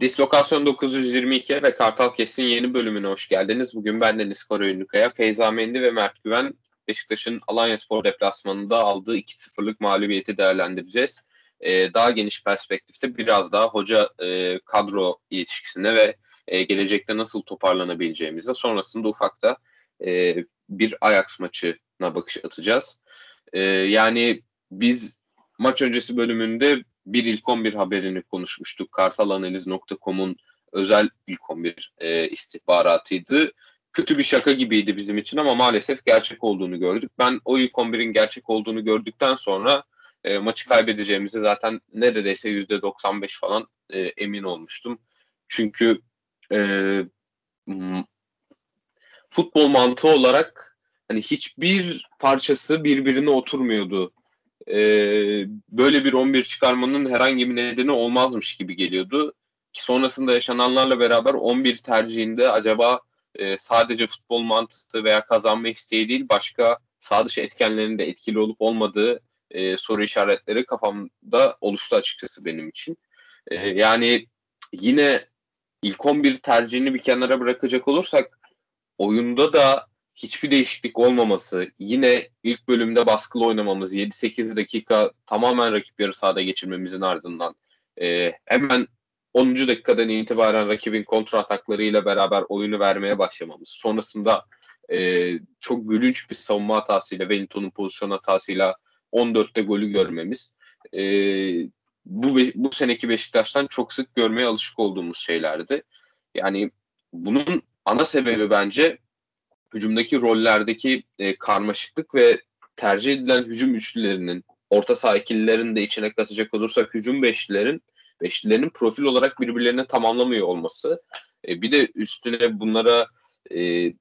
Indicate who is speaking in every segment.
Speaker 1: Dislokasyon 922 ve Kartal Kes'in yeni bölümüne hoş geldiniz. Bugün ben Deniz Karaünlükaya, Feyza Mendi ve Mert Güven Beşiktaş'ın Alanya Spor deplasmanında aldığı 2-0'lık mağlubiyeti değerlendireceğiz. Ee, daha geniş perspektifte biraz daha hoca e, kadro ilişkisine ve e, gelecekte nasıl toparlanabileceğimize sonrasında ufak da e, bir Ajax maçına bakış atacağız. E, yani biz maç öncesi bölümünde bir ilk 11 haberini konuşmuştuk. Kartalanaliz.com'un özel ilk 11 e, istihbaratıydı. Kötü bir şaka gibiydi bizim için ama maalesef gerçek olduğunu gördük. Ben o ilk 11'in gerçek olduğunu gördükten sonra e, maçı kaybedeceğimizi zaten neredeyse %95 falan e, emin olmuştum. Çünkü e, futbol mantığı olarak hani hiçbir parçası birbirine oturmuyordu e, böyle bir 11 çıkarmanın herhangi bir nedeni olmazmış gibi geliyordu. Ki sonrasında yaşananlarla beraber 11 tercihinde acaba e, sadece futbol mantığı veya kazanma isteği değil başka sağ dışı etkenlerin de etkili olup olmadığı e, soru işaretleri kafamda oluştu açıkçası benim için. E, yani yine ilk 11 tercihini bir kenara bırakacak olursak oyunda da hiçbir değişiklik olmaması, yine ilk bölümde baskılı oynamamız, 7-8 dakika tamamen rakip yarı sahada geçirmemizin ardından e, hemen 10. dakikadan itibaren rakibin kontra ataklarıyla beraber oyunu vermeye başlamamız. Sonrasında e, çok gülünç bir savunma hatasıyla, Wellington'un pozisyon hatasıyla 14'te golü görmemiz. E, bu, bu seneki Beşiktaş'tan çok sık görmeye alışık olduğumuz şeylerdi. Yani bunun ana sebebi bence hücumdaki rollerdeki e, karmaşıklık ve tercih edilen hücum üçlülerinin orta saha ikililerini de içine katacak olursak hücum beşlilerin beşlilerin profil olarak birbirlerini tamamlamıyor olması. E, bir de üstüne bunlara e,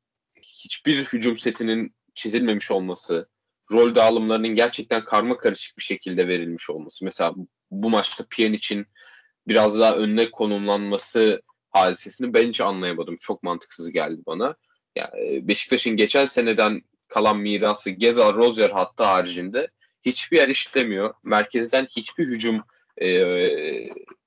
Speaker 1: hiçbir hücum setinin çizilmemiş olması, rol dağılımlarının gerçekten karma karışık bir şekilde verilmiş olması. Mesela bu maçta için biraz daha önüne konumlanması hadisesini ben hiç anlayamadım. Çok mantıksız geldi bana. Yani Beşiktaş'ın geçen seneden kalan mirası Gezal Rozier hattı haricinde hiçbir yer işlemiyor. Merkezden hiçbir hücum e,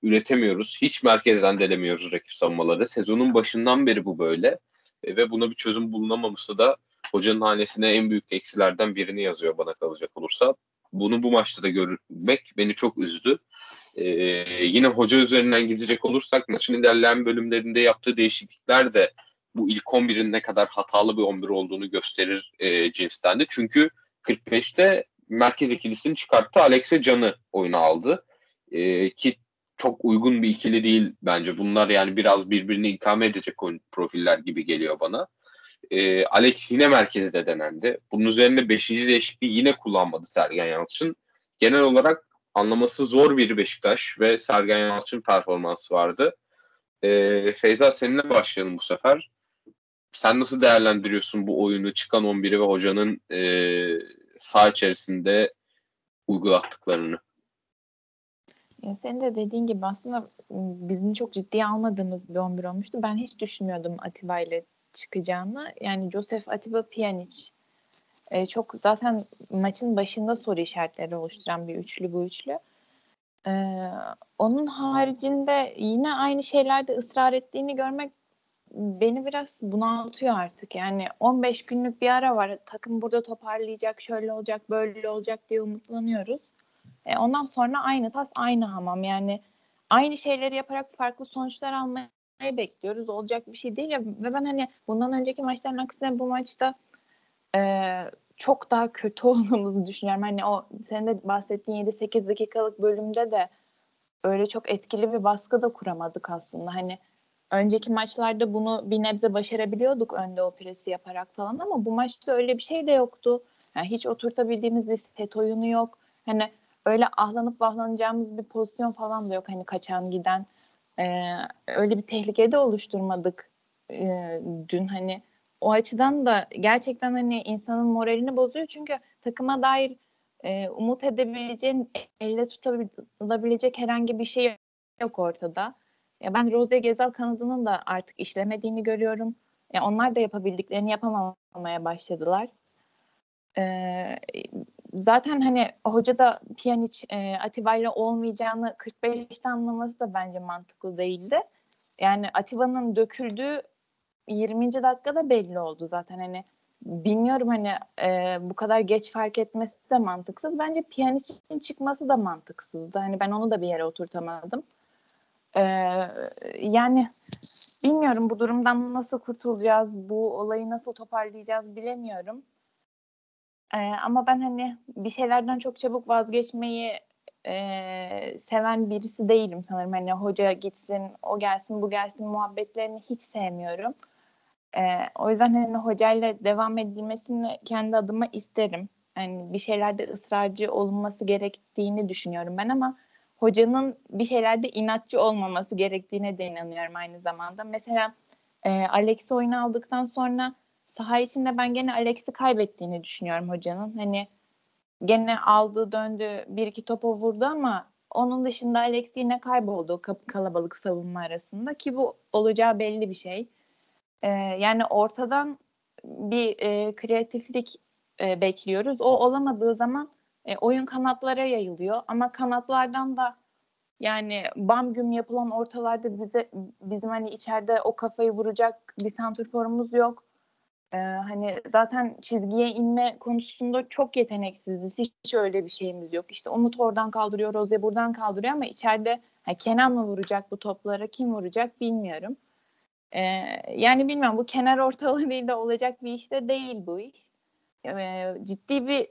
Speaker 1: üretemiyoruz. Hiç merkezden delemiyoruz rakip savunmaları. Sezonun başından beri bu böyle. E, ve buna bir çözüm bulunamaması da hocanın hanesine en büyük eksilerden birini yazıyor bana kalacak olursa. Bunu bu maçta da görmek beni çok üzdü. Ee, yine hoca üzerinden gidecek olursak maçın ilerleyen bölümlerinde yaptığı değişiklikler de bu ilk 11'in ne kadar hatalı bir 11 olduğunu gösterir e, cinstendi. Çünkü 45'te merkez ikilisini çıkarttı. Alex'e Can'ı oyuna aldı. E, ki çok uygun bir ikili değil bence. Bunlar yani biraz birbirini ikame edecek oyun profiller gibi geliyor bana. E, Alex yine merkezde denendi. Bunun üzerine 5. değişikliği yine kullanmadı Sergen Yalçın. Genel olarak anlaması zor bir Beşiktaş ve Sergen Yalçın performansı vardı. E, Feyza seninle başlayalım bu sefer. Sen nasıl değerlendiriyorsun bu oyunu çıkan 11'i ve hocanın e, saha içerisinde uygulattıklarını?
Speaker 2: Ya senin de dediğin gibi aslında bizim çok ciddiye almadığımız bir 11 olmuştu. Ben hiç düşünmüyordum Atiba ile çıkacağını. Yani Joseph Atiba Pjanic e, çok zaten maçın başında soru işaretleri oluşturan bir üçlü bu üçlü. Ee, onun haricinde yine aynı şeylerde ısrar ettiğini görmek beni biraz bunaltıyor artık. Yani 15 günlük bir ara var. Takım burada toparlayacak, şöyle olacak, böyle olacak diye umutlanıyoruz. E, ondan sonra aynı tas, aynı hamam. Yani aynı şeyleri yaparak farklı sonuçlar almayı bekliyoruz. Olacak bir şey değil ya. Ve ben hani bundan önceki maçların aksine bu maçta e, çok daha kötü olmamızı düşünüyorum. Hani o senin de bahsettiğin 7-8 dakikalık bölümde de öyle çok etkili bir baskı da kuramadık aslında. Hani önceki maçlarda bunu bir nebze başarabiliyorduk önde o presi yaparak falan ama bu maçta öyle bir şey de yoktu. Yani hiç oturtabildiğimiz bir set oyunu yok. Hani öyle ahlanıp bahlanacağımız bir pozisyon falan da yok. Hani kaçan giden e, öyle bir tehlike de oluşturmadık e, dün hani o açıdan da gerçekten hani insanın moralini bozuyor çünkü takıma dair e, umut edebileceğin elle tutulabilecek herhangi bir şey yok ortada. Ya ben Rose Gezal kanadının da artık işlemediğini görüyorum. Ya onlar da yapabildiklerini yapamamaya başladılar. Ee, zaten hani hoca da Pjanic e, Atiba olmayacağını 45'te anlaması da bence mantıklı değildi. yani Atiba'nın döküldüğü 20. dakikada belli oldu zaten hani bilmiyorum hani e, bu kadar geç fark etmesi de mantıksız. Bence Pjanic'in çıkması da mantıksızdı. Hani ben onu da bir yere oturtamadım. E, yani bilmiyorum bu durumdan nasıl kurtulacağız, bu olayı nasıl toparlayacağız bilemiyorum. E, ama ben hani bir şeylerden çok çabuk vazgeçmeyi e, seven birisi değilim sanırım. Hani hoca gitsin, o gelsin, bu gelsin muhabbetlerini hiç sevmiyorum. E, o yüzden hani hocayla devam edilmesini kendi adıma isterim. Yani bir şeylerde ısrarcı olunması gerektiğini düşünüyorum ben ama hocanın bir şeylerde inatçı olmaması gerektiğine de inanıyorum aynı zamanda. Mesela e, Alex'i oyuna aldıktan sonra saha içinde ben gene Alex'i kaybettiğini düşünüyorum hocanın. Hani gene aldı döndü bir iki topa vurdu ama onun dışında Alex yine kayboldu kalabalık savunma arasında ki bu olacağı belli bir şey. Ee, yani ortadan bir e, kreatiflik e, bekliyoruz. O olamadığı zaman e, oyun kanatlara yayılıyor ama kanatlardan da yani bam güm yapılan ortalarda bize bizim hani içeride o kafayı vuracak bir santrforumuz yok. Ee, hani zaten çizgiye inme konusunda çok yeteneksiziz. Hiç öyle bir şeyimiz yok. İşte Umut oradan kaldırıyor, Roze buradan kaldırıyor ama içeride ha, Kenan mı vuracak bu toplara, kim vuracak bilmiyorum. Ee, yani bilmiyorum bu kenar ortalarıyla olacak bir iş de değil bu iş. Ee, ciddi bir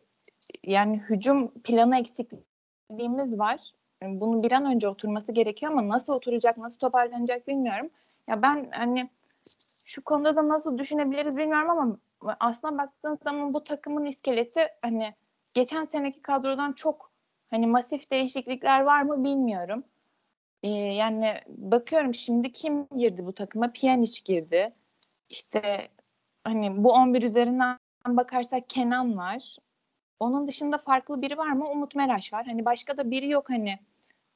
Speaker 2: yani hücum planı eksikliğimiz var. Bunun bir an önce oturması gerekiyor ama nasıl oturacak, nasıl toparlanacak bilmiyorum. Ya ben hani şu konuda da nasıl düşünebiliriz bilmiyorum ama aslında baktığın zaman bu takımın iskeleti hani geçen seneki kadrodan çok hani masif değişiklikler var mı bilmiyorum. Ee, yani bakıyorum şimdi kim girdi bu takıma? Pjanic girdi. İşte hani bu 11 üzerinden bakarsak Kenan var. Onun dışında farklı biri var mı? Umut Meraş var. Hani başka da biri yok hani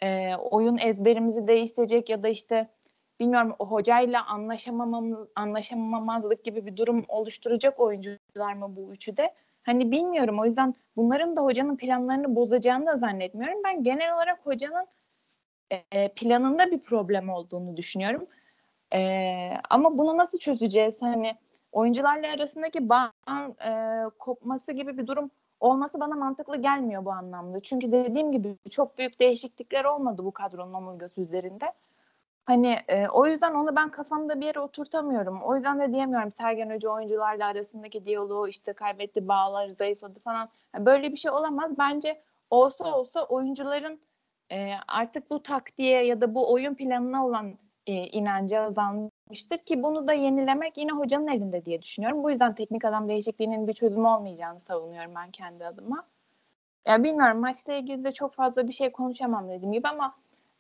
Speaker 2: e, oyun ezberimizi değiştirecek ya da işte bilmiyorum o hocayla anlaşamamamız, anlaşamamazlık gibi bir durum oluşturacak oyuncular mı bu üçü de? Hani bilmiyorum o yüzden bunların da hocanın planlarını bozacağını da zannetmiyorum. Ben genel olarak hocanın e, planında bir problem olduğunu düşünüyorum. E, ama bunu nasıl çözeceğiz? Hani oyuncularla arasındaki bağın e, kopması gibi bir durum olması bana mantıklı gelmiyor bu anlamda. Çünkü dediğim gibi çok büyük değişiklikler olmadı bu kadronun omurgası üzerinde. Hani e, o yüzden onu ben kafamda bir yere oturtamıyorum. O yüzden de diyemiyorum Sergen Hoca oyuncularla arasındaki diyaloğu işte kaybetti, bağlar zayıfladı falan. Yani böyle bir şey olamaz. Bence olsa olsa oyuncuların e, artık bu taktiğe ya da bu oyun planına olan e, inancı azalmıştır ki bunu da yenilemek yine hocanın elinde diye düşünüyorum. Bu yüzden teknik adam değişikliğinin bir çözümü olmayacağını savunuyorum ben kendi adıma. Ya bilmiyorum maçla ilgili de çok fazla bir şey konuşamam dediğim gibi ama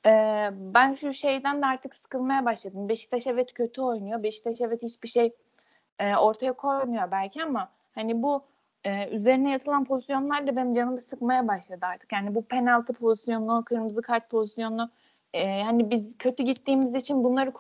Speaker 2: ee, ben şu şeyden de artık sıkılmaya başladım. Beşiktaş evet kötü oynuyor. Beşiktaş evet hiçbir şey e, ortaya koymuyor belki ama hani bu e, üzerine yatılan pozisyonlar da benim canımı sıkmaya başladı artık. Yani bu penaltı pozisyonu, kırmızı kart pozisyonu e, hani biz kötü gittiğimiz için bunları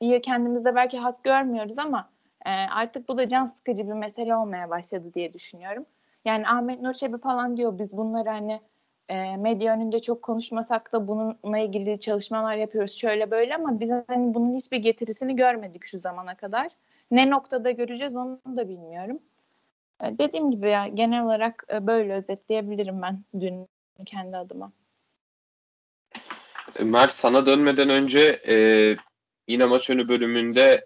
Speaker 2: konuşmayı kendimizde belki hak görmüyoruz ama e, artık bu da can sıkıcı bir mesele olmaya başladı diye düşünüyorum. Yani Ahmet Nur Çebi falan diyor biz bunları hani e, medya önünde çok konuşmasak da bununla ilgili çalışmalar yapıyoruz şöyle böyle ama biz hani bunun hiçbir getirisini görmedik şu zamana kadar. Ne noktada göreceğiz onu da bilmiyorum. E, dediğim gibi ya genel olarak e, böyle özetleyebilirim ben dün kendi adıma.
Speaker 1: Mert sana dönmeden önce e, yine maç önü bölümünde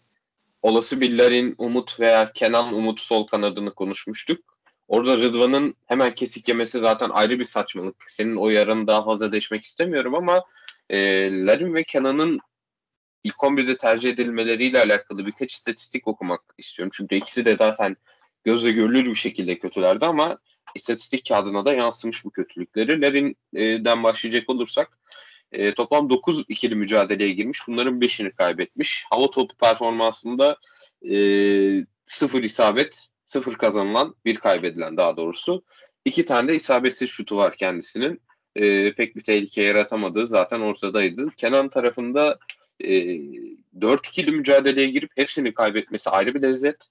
Speaker 1: olası Biller'in Umut veya Kenan Umut sol kanadını konuşmuştuk. Orada Rıdvan'ın hemen kesik yemesi zaten ayrı bir saçmalık. Senin o yaranı daha fazla deşmek istemiyorum ama e, Larin ve Kenan'ın ilk 11'de tercih edilmeleriyle alakalı birkaç istatistik okumak istiyorum. Çünkü ikisi de zaten gözle görülür bir şekilde kötülerdi ama istatistik kağıdına da yansımış bu kötülükleri. Larin'den başlayacak olursak e, toplam 9 ikili mücadeleye girmiş. Bunların 5'ini kaybetmiş. Hava topu performansında e, sıfır isabet, Sıfır kazanılan, bir kaybedilen daha doğrusu. İki tane de isabetsiz şutu var kendisinin. E, pek bir tehlike yaratamadığı zaten ortadaydı. Kenan tarafında e, 4-2'li mücadeleye girip hepsini kaybetmesi ayrı bir lezzet.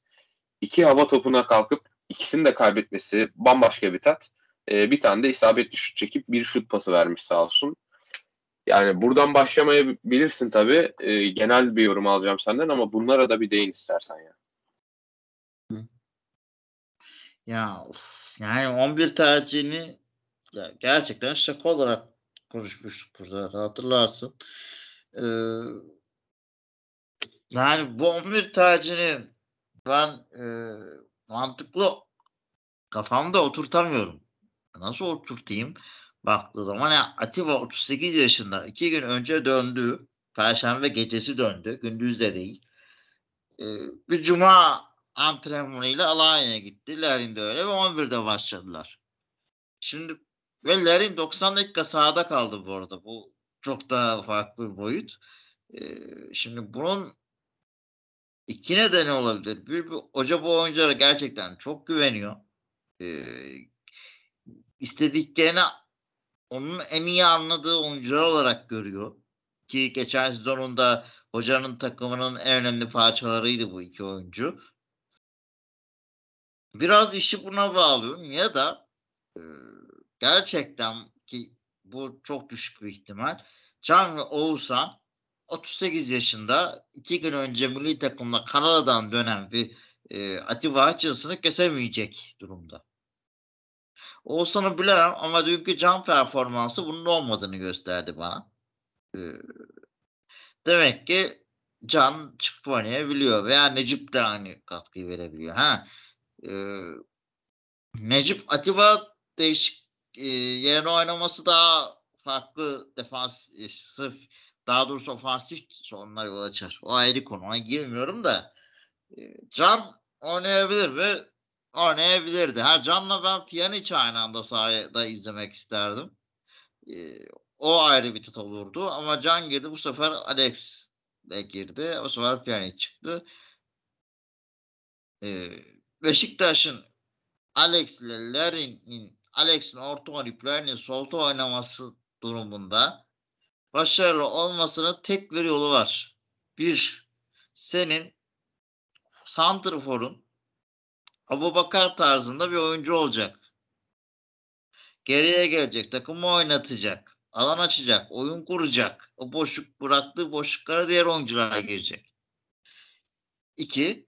Speaker 1: İki hava topuna kalkıp ikisini de kaybetmesi bambaşka bir tat. E, bir tane de isabetli şut çekip bir şut pası vermiş sağ olsun. Yani buradan başlamayabilirsin tabii. E, genel bir yorum alacağım senden ama bunlara da bir değin istersen ya.
Speaker 3: Ya of, yani 11 tercihini ya gerçekten şaka olarak konuşmuştuk burada hatırlarsın. Ee, yani bu 11 tercihini ben e, mantıklı kafamda oturtamıyorum. Nasıl oturtayım? Baktığı zaman ya Atiba 38 yaşında. iki gün önce döndü. Perşembe gecesi döndü. Gündüz de değil. Ee, bir cuma antrenmanıyla Alanya'ya gitti. Lerin de öyle ve 11'de başladılar. Şimdi ve Lerin 90 dakika sahada kaldı bu arada. Bu çok daha farklı bir boyut. Ee, şimdi bunun iki nedeni olabilir. Bir, bir hoca bu oyunculara gerçekten çok güveniyor. Ee, istediklerini onun en iyi anladığı oyuncular olarak görüyor. Ki geçen sezonunda hocanın takımının en önemli parçalarıydı bu iki oyuncu. Biraz işi buna bağlıyorum ya da e, gerçekten ki bu çok düşük bir ihtimal. Can ve Oğuzhan 38 yaşında iki gün önce milli takımla Kanada'dan dönen bir e, Atiba Hutchinson'ı kesemeyecek durumda. Oğuzhan'ı bilemem ama dünkü can performansı bunun olmadığını gösterdi bana. Ee, demek ki can çıkıp oynayabiliyor veya Necip de aynı katkıyı verebiliyor. Ha, e, Necip Atiba değişik e, yerine oynaması daha farklı defansif daha doğrusu ofansif sorunlar yol açar. O ayrı konu. Ona girmiyorum da e, Can oynayabilir mi? Oynayabilirdi. Her Can'la ben Pjanic aynı anda sahada izlemek isterdim. E, o ayrı bir tut olurdu. Ama Can girdi. Bu sefer Alex de girdi. O sefer Pjanic çıktı. E, Beşiktaş'ın Alex ile Larin'in Alex'in orta oynayıp Larin'in solta oynaması durumunda başarılı olmasının tek bir yolu var. Bir, senin Santrfor'un Abu Bakar tarzında bir oyuncu olacak. Geriye gelecek, takımı oynatacak, alan açacak, oyun kuracak. O boşluk bıraktığı boşluklara diğer oyuncular girecek. İki,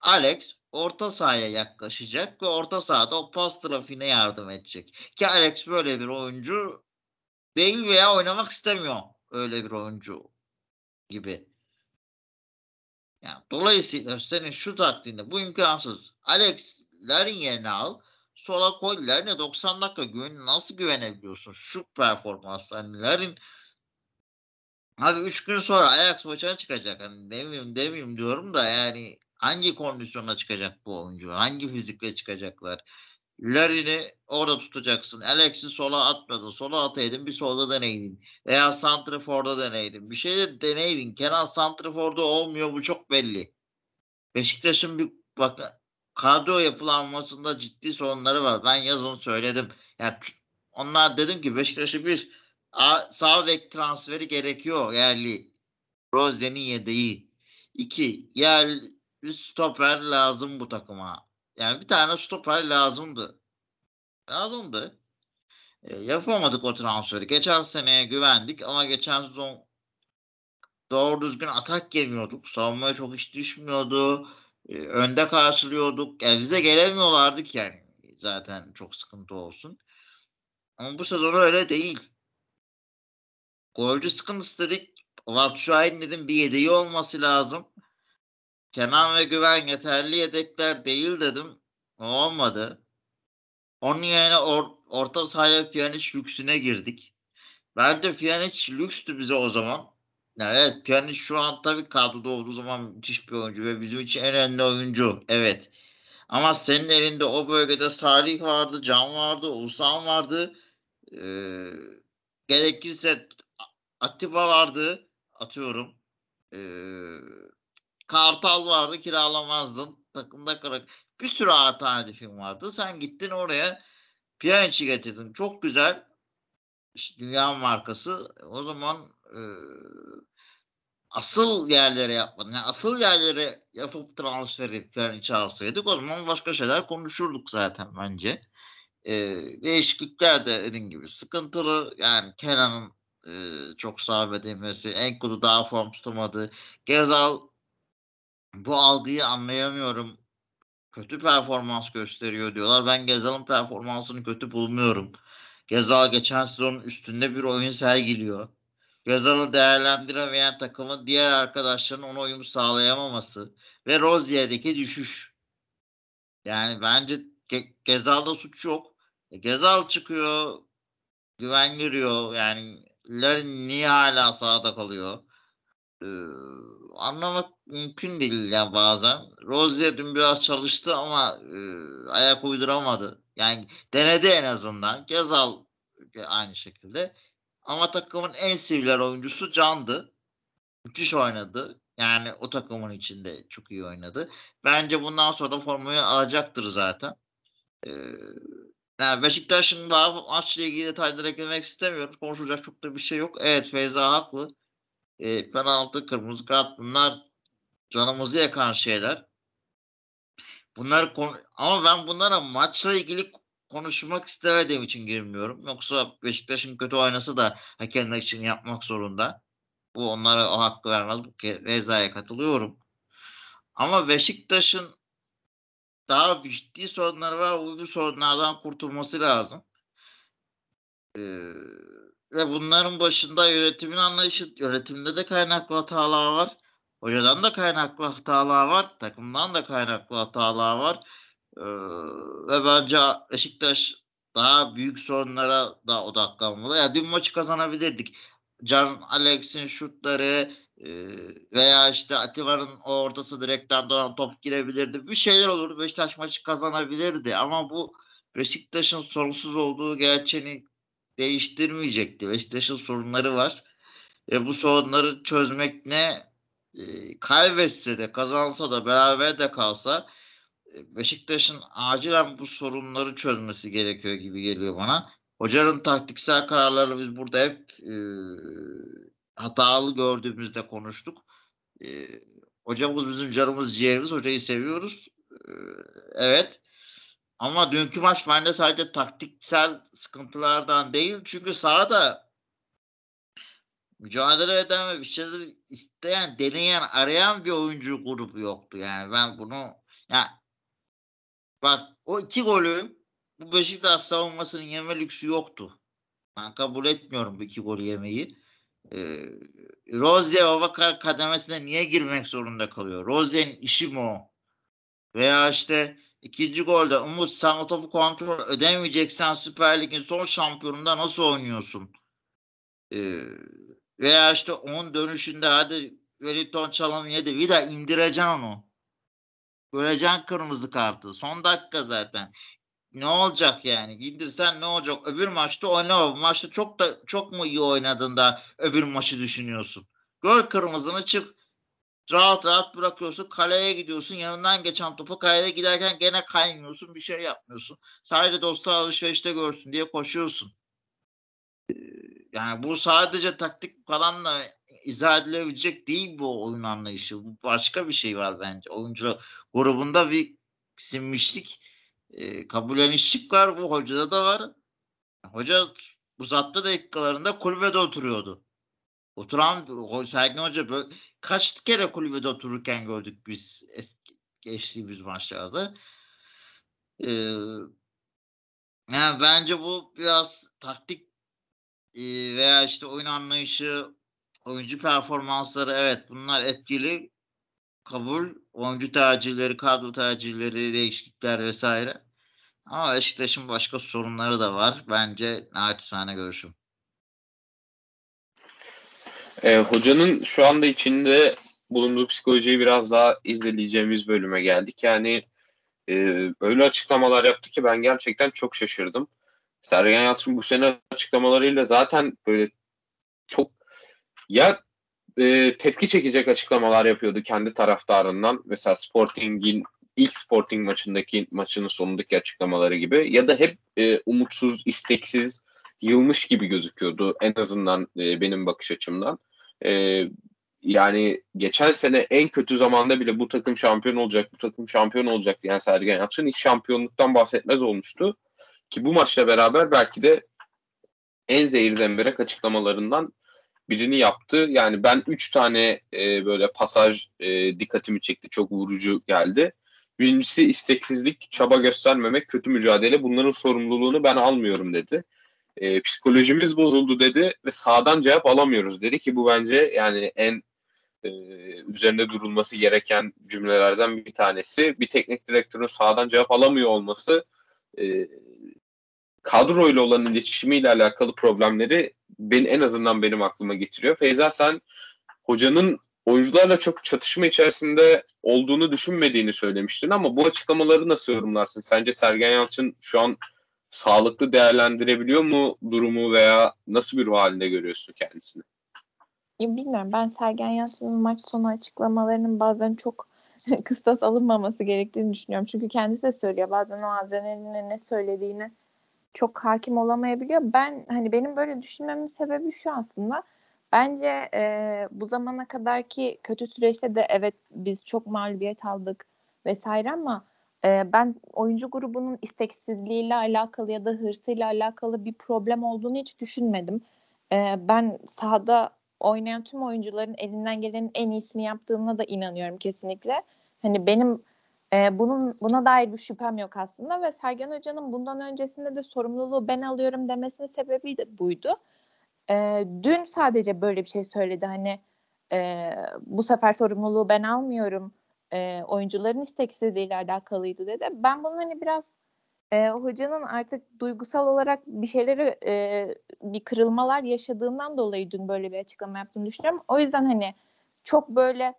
Speaker 3: Alex orta sahaya yaklaşacak ve orta sahada o pas trafiğine yardım edecek. Ki Alex böyle bir oyuncu değil veya oynamak istemiyor öyle bir oyuncu gibi. Yani dolayısıyla senin şu taktiğinde bu imkansız. Alex Larin yerine al. Sola koy. Larin'e 90 dakika güven nasıl güvenebiliyorsun? Şu performansla. Hani Larin Abi 3 gün sonra Ajax maçına çıkacak. Hani demeyeyim demeyeyim diyorum da yani hangi kondisyonla çıkacak bu oyuncular? Hangi fizikle çıkacaklar? Larin'i orada tutacaksın. Alex'i sola atmadın. Sola ataydın bir solda deneydin. Veya Santrifor'da deneydin. Bir şey de deneydin. Kenan Santrifor'da olmuyor bu çok belli. Beşiktaş'ın bir bak kadro yapılanmasında ciddi sorunları var. Ben yazın söyledim. Yani onlar dedim ki Beşiktaş'ı bir sağ bek transferi gerekiyor yerli. Rose'nin yedeği. İki yerli stoper lazım bu takıma. Yani bir tane stoper lazımdı. Lazımdı. E, yapamadık o transferi. Geçen seneye güvendik ama geçen sezon doğru düzgün atak yemiyorduk. Savunmaya çok iş düşmüyordu. E, önde karşılıyorduk. Yani bize gelemiyorlardı ki yani. Zaten çok sıkıntı olsun. Ama bu sezon öyle değil. Golcü sıkıntısı dedik. Batshuayi'nin dedim bir yedeği olması lazım. Kenan ve Güven yeterli yedekler değil dedim. olmadı. Onun yerine or, orta sahaya Pjanic lüksüne girdik. Bence Pjanic lükstü bize o zaman. Evet Pjanic şu an tabii kadroda olduğu zaman müthiş bir oyuncu ve bizim için en önemli oyuncu. Evet. Ama senin elinde o bölgede Salih vardı, Can vardı, Usan vardı. Ee, gerekirse Atiba vardı. Atıyorum. Ee, Kartal vardı kiralamazdın. Takımda kırak. Bir sürü alternatifin vardı. Sen gittin oraya Pjanic'i getirdin. Çok güzel. İşte dünya markası. O zaman e, asıl yerlere yapmadın. Yani asıl yerlere yapıp transferi Pjanic'i alsaydık o zaman başka şeyler konuşurduk zaten bence. E, değişiklikler de dediğim gibi sıkıntılı. Yani Kenan'ın e, çok sahip edilmesi. Enkudu daha form tutamadı. Gezal bu algıyı anlayamıyorum. Kötü performans gösteriyor diyorlar. Ben Gezal'ın performansını kötü bulmuyorum. Gezal geçen sezonun üstünde bir oyun sergiliyor. Gezal'ı değerlendiremeyen takımın diğer arkadaşlarının ona uyum sağlayamaması ve Rozier'deki düşüş. Yani bence Ge- Gezal'da suç yok. E, Gezal çıkıyor, güven giriyor. Yani Larin niye hala sahada kalıyor? Ee, anlamak mümkün değil ya bazen. Rozier dün biraz çalıştı ama e, ayak uyduramadı. Yani denedi en azından. Gezal aynı şekilde. Ama takımın en sivriler oyuncusu Can'dı. Müthiş oynadı. Yani o takımın içinde çok iyi oynadı. Bence bundan sonra da formayı alacaktır zaten. Ee, yani Beşiktaş'ın daha maçla ilgili detayları eklemek istemiyorum. Konuşulacak çok da bir şey yok. Evet Feyza haklı. E, penaltı, kırmızı kart bunlar canımızı yakan şeyler. Bunlar ama ben bunlara maçla ilgili konuşmak istemediğim için girmiyorum. Yoksa Beşiktaş'ın kötü oynası da hakemler için yapmak zorunda. Bu onlara o hakkı vermez. Bu Reza'ya katılıyorum. Ama Beşiktaş'ın daha ciddi sorunları var. Bu sorunlardan kurtulması lazım. Ee, ve bunların başında yönetimin anlayışı, yönetimde de kaynaklı hatalar var. Hocadan da kaynaklı hatalar var. Takımdan da kaynaklı hatalar var. Ee, ve bence Beşiktaş daha büyük sorunlara da odaklanmalı. Ya dün maçı kazanabilirdik. Can Alex'in şutları e, veya işte Atiba'nın ortası direkten dönen top girebilirdi. Bir şeyler olur. Beşiktaş maçı kazanabilirdi. Ama bu Beşiktaş'ın sorunsuz olduğu gerçeğini değiştirmeyecekti. Beşiktaş'ın sorunları var. E, bu sorunları çözmek ne e, kaybetse de kazansa da beraber de kalsa e, Beşiktaş'ın acilen bu sorunları çözmesi gerekiyor gibi geliyor bana. Hocanın taktiksel kararları biz burada hep e, hatalı gördüğümüzde konuştuk. E, hocamız bizim canımız ciğerimiz. Hocayı seviyoruz. E, evet. Ama dünkü maç bende sadece taktiksel sıkıntılardan değil. Çünkü sahada mücadele eden ve bir şeyler isteyen, deneyen, arayan bir oyuncu grubu yoktu. Yani ben bunu yani bak o iki golü bu Beşiktaş savunmasının yeme lüksü yoktu. Ben kabul etmiyorum bu iki golü yemeyi. Ee, Rozier Babakar kademesine niye girmek zorunda kalıyor? Rozier'in işi mi o? Veya işte İkinci golde Umut sen o topu kontrol edemeyeceksen Süper Lig'in son şampiyonunda nasıl oynuyorsun? Ee, veya işte onun dönüşünde hadi Wellington çalım yedi. De indireceksin onu. Göreceksin kırmızı kartı. Son dakika zaten. Ne olacak yani? İndirsen ne olacak? Öbür maçta oynama. Bu maçta çok da çok mu iyi oynadın da öbür maçı düşünüyorsun? Gol kırmızını çık rahat rahat bırakıyorsun. Kaleye gidiyorsun. Yanından geçen topu kaleye giderken gene kaymıyorsun. Bir şey yapmıyorsun. Sadece dostlar alışverişte görsün diye koşuyorsun. Yani bu sadece taktik falan da izah edilebilecek değil bu oyun anlayışı. Bu başka bir şey var bence. Oyuncu grubunda bir sinmişlik, e, kabullenişlik var. Bu hocada da var. Hoca uzatma dakikalarında kulübede oturuyordu. Oturan Sergen Hoca böyle kaç kere kulübede otururken gördük biz eski, geçtiğimiz maçlarda. Ee, yani bence bu biraz taktik e, veya işte oyun anlayışı, oyuncu performansları evet bunlar etkili kabul. Oyuncu tercihleri, kadro tercihleri, değişiklikler vesaire. Ama Beşiktaş'ın başka sorunları da var. Bence naçizane görüşüm.
Speaker 1: E, hocanın şu anda içinde bulunduğu psikolojiyi biraz daha izleyeceğimiz bölüme geldik. Yani e, öyle açıklamalar yaptı ki ben gerçekten çok şaşırdım. Sergen Yalçın bu sene açıklamalarıyla zaten böyle çok ya e, tepki çekecek açıklamalar yapıyordu kendi taraftarından. Mesela Sporting'in ilk Sporting maçındaki maçının sonundaki açıklamaları gibi ya da hep e, umutsuz, isteksiz, yılmış gibi gözüküyordu en azından e, benim bakış açımdan. E, yani geçen sene en kötü zamanda bile bu takım şampiyon olacak, bu takım şampiyon olacak diyen Sergen Yalçın hiç şampiyonluktan bahsetmez olmuştu. Ki bu maçla beraber belki de en zehir zemberek açıklamalarından birini yaptı. Yani ben üç tane e, böyle pasaj e, dikkatimi çekti. Çok vurucu geldi. Birincisi isteksizlik, çaba göstermemek, kötü mücadele. Bunların sorumluluğunu ben almıyorum dedi. E, psikolojimiz bozuldu dedi ve sağdan cevap alamıyoruz dedi ki bu bence yani en e, üzerinde durulması gereken cümlelerden bir tanesi. Bir teknik direktörün sağdan cevap alamıyor olması e, kadroyla olan iletişimiyle alakalı problemleri ben en azından benim aklıma getiriyor. Feyza sen hocanın oyuncularla çok çatışma içerisinde olduğunu düşünmediğini söylemiştin ama bu açıklamaları nasıl yorumlarsın? Sence Sergen Yalçın şu an sağlıklı değerlendirebiliyor mu durumu veya nasıl bir ruh halinde görüyorsun kendisini?
Speaker 2: Bilmiyorum ben Sergen Yalçın'ın maç sonu açıklamalarının bazen çok kıstas alınmaması gerektiğini düşünüyorum. Çünkü kendisi de söylüyor bazen o adrenalinle ne söylediğini çok hakim olamayabiliyor. Ben hani benim böyle düşünmemin sebebi şu aslında. Bence e, bu zamana kadarki kötü süreçte de evet biz çok mağlubiyet aldık vesaire ama ben oyuncu grubunun isteksizliğiyle alakalı ya da hırsıyla alakalı bir problem olduğunu hiç düşünmedim. Ben sahada oynayan tüm oyuncuların elinden gelenin en iyisini yaptığına da inanıyorum kesinlikle. Hani benim bunun buna dair bir şüphem yok aslında ve Sergen Hoca'nın bundan öncesinde de sorumluluğu ben alıyorum demesinin sebebi de buydu. Dün sadece böyle bir şey söyledi hani bu sefer sorumluluğu ben almıyorum e, oyuncuların isteksizliğiyle alakalıydı dedi. Ben bunun hani biraz e, hocanın artık duygusal olarak bir şeyleri e, bir kırılmalar yaşadığından dolayı dün böyle bir açıklama yaptığını düşünüyorum. O yüzden hani çok böyle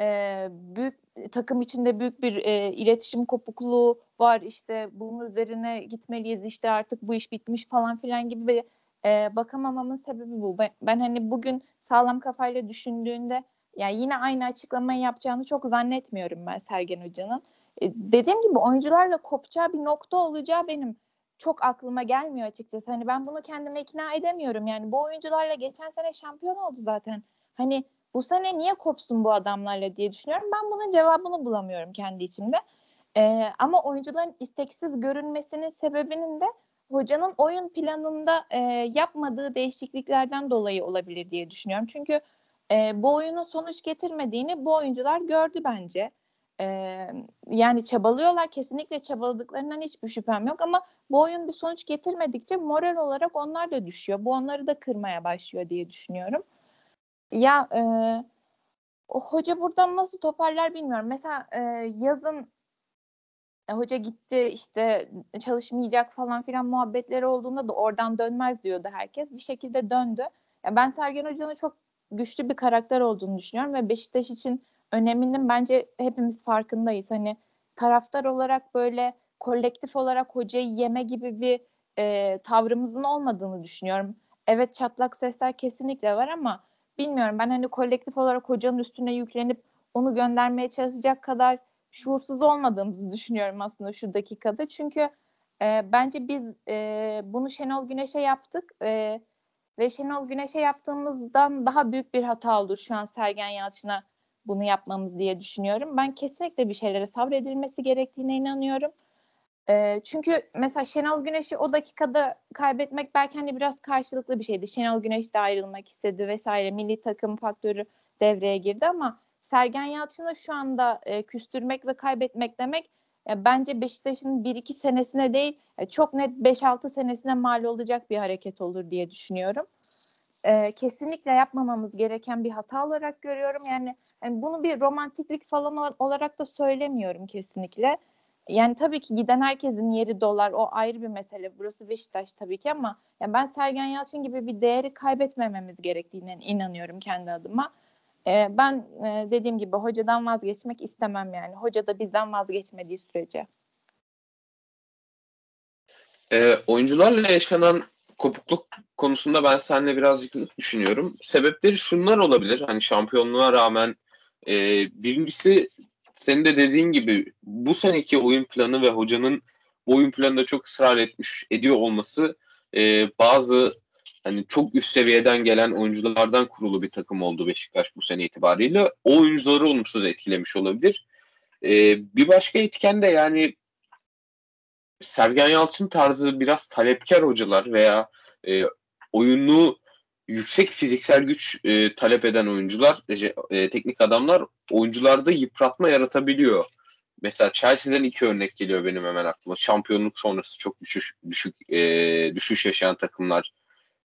Speaker 2: e, büyük takım içinde büyük bir e, iletişim kopukluğu var işte bunun üzerine gitmeliyiz işte artık bu iş bitmiş falan filan gibi bir e, bakamamamın sebebi bu. Ben, ben hani bugün sağlam kafayla düşündüğünde yani yine aynı açıklamayı yapacağını çok zannetmiyorum ben Sergen Hoca'nın. E, dediğim gibi oyuncularla kopacağı bir nokta olacağı benim çok aklıma gelmiyor açıkçası. Hani ben bunu kendime ikna edemiyorum. Yani bu oyuncularla geçen sene şampiyon oldu zaten. Hani bu sene niye kopsun bu adamlarla diye düşünüyorum. Ben bunun cevabını bulamıyorum kendi içimde. Ee, ama oyuncuların isteksiz görünmesinin sebebinin de hocanın oyun planında e, yapmadığı değişikliklerden dolayı olabilir diye düşünüyorum. Çünkü e, bu oyunun sonuç getirmediğini bu oyuncular gördü bence. E, yani çabalıyorlar kesinlikle çabaladıklarından hiçbir şüphem yok ama bu oyun bir sonuç getirmedikçe moral olarak onlar da düşüyor. Bu onları da kırmaya başlıyor diye düşünüyorum. Ya e, hoca buradan nasıl toparlar bilmiyorum. Mesela e, yazın hoca gitti işte çalışmayacak falan filan muhabbetleri olduğunda da oradan dönmez diyordu herkes. Bir şekilde döndü. Ya ben Sergen Hoca'nın çok güçlü bir karakter olduğunu düşünüyorum ve Beşiktaş için öneminin bence hepimiz farkındayız. Hani taraftar olarak böyle kolektif olarak hocayı yeme gibi bir e, tavrımızın olmadığını düşünüyorum. Evet çatlak sesler kesinlikle var ama bilmiyorum ben hani kolektif olarak hocanın üstüne yüklenip onu göndermeye çalışacak kadar şuursuz olmadığımızı düşünüyorum aslında şu dakikada. Çünkü e, bence biz e, bunu Şenol Güneş'e yaptık e, ve Şenol Güneş'e yaptığımızdan daha büyük bir hata olur şu an Sergen Yalçın'a bunu yapmamız diye düşünüyorum. Ben kesinlikle bir şeylere sabredilmesi gerektiğine inanıyorum. E, çünkü mesela Şenol Güneş'i o dakikada kaybetmek belki hani biraz karşılıklı bir şeydi. Şenol Güneş de ayrılmak istedi vesaire. Milli takım faktörü devreye girdi ama Sergen Yalçın'ı şu anda e, küstürmek ve kaybetmek demek e, bence Beşiktaş'ın 1-2 senesine değil e, çok net 5-6 senesine mal olacak bir hareket olur diye düşünüyorum. E, kesinlikle yapmamamız gereken bir hata olarak görüyorum. Yani, yani bunu bir romantiklik falan olarak da söylemiyorum kesinlikle. Yani tabii ki giden herkesin yeri dolar. O ayrı bir mesele. Burası Beşiktaş tabii ki ama yani ben Sergen Yalçın gibi bir değeri kaybetmememiz gerektiğine inanıyorum kendi adıma. Ee, ben e, dediğim gibi hocadan vazgeçmek istemem yani. Hoca da bizden vazgeçmediği sürece.
Speaker 1: E, oyuncularla yaşanan kopukluk konusunda ben seninle birazcık düşünüyorum. Sebepleri şunlar olabilir. Hani şampiyonluğa rağmen e, birincisi senin de dediğin gibi bu seneki oyun planı ve hocanın oyun planında çok ısrar etmiş ediyor olması e, bazı hani çok üst seviyeden gelen oyunculardan kurulu bir takım oldu Beşiktaş bu sene itibariyle. O oyuncuları olumsuz etkilemiş olabilir. E, bir başka etken de yani Sergen Yalçın tarzı biraz talepkar hocalar veya e, oyunu yüksek fiziksel güç e, talep eden oyuncular, e, e, teknik adamlar oyuncularda yıpratma yaratabiliyor. Mesela Chelsea'den iki örnek geliyor benim hemen aklıma. Şampiyonluk sonrası çok düşüş, düşük e, düşüş yaşayan takımlar.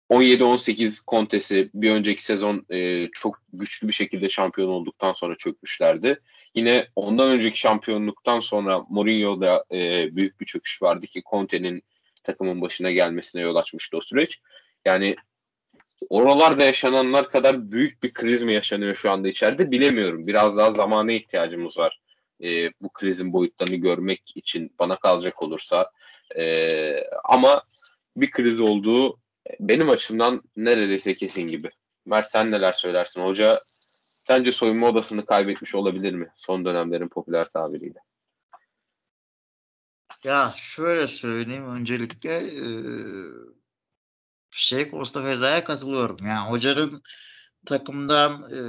Speaker 1: 17-18 kontesi bir önceki sezon e, çok güçlü bir şekilde şampiyon olduktan sonra çökmüşlerdi. Yine ondan önceki şampiyonluktan sonra Mourinho'da e, büyük bir çöküş vardı ki Conte'nin takımın başına gelmesine yol açmıştı o süreç. Yani oralarda yaşananlar kadar büyük bir kriz mi yaşanıyor şu anda içeride bilemiyorum. Biraz daha zamana ihtiyacımız var. E, bu krizin boyutlarını görmek için bana kalacak olursa. E, ama bir kriz olduğu benim açımdan neredeyse kesin gibi. Mert sen neler söylersin? Hoca sence soyunma odasını kaybetmiş olabilir mi? Son dönemlerin popüler tabiriyle.
Speaker 3: Ya şöyle söyleyeyim öncelikle e, şey Costa Feza'ya katılıyorum. Yani hocanın takımdan e,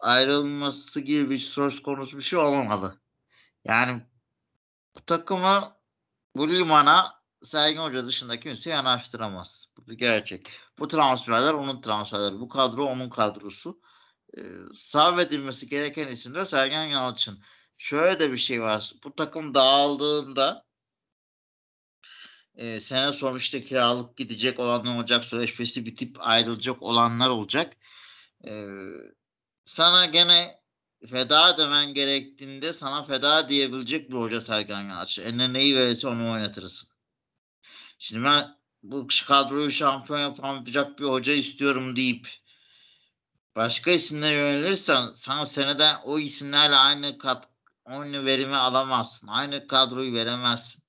Speaker 3: ayrılması gibi bir söz konusu bir şey olmamalı. Yani bu takımı bu limana Sergen Hoca dışında kimse yanaştıramaz. Bu gerçek. Bu transferler onun transferleri. Bu kadro onun kadrosu. Ee, sahip edilmesi gereken isim de Sergen Yalçın. Şöyle de bir şey var. Bu takım dağıldığında e, sene sonu işte kiralık gidecek olanlar olacak. Sözleşmesi bitip ayrılacak olanlar olacak. E, sana gene feda demen gerektiğinde sana feda diyebilecek bir hoca Sergen Yalçın. Eline neyi verirse onu oynatırsın. Şimdi ben bu kadroyu şampiyon yapamayacak bir hoca istiyorum deyip başka isimlere yönelirsen sana seneden o isimlerle aynı kat aynı verimi alamazsın. Aynı kadroyu veremezsin.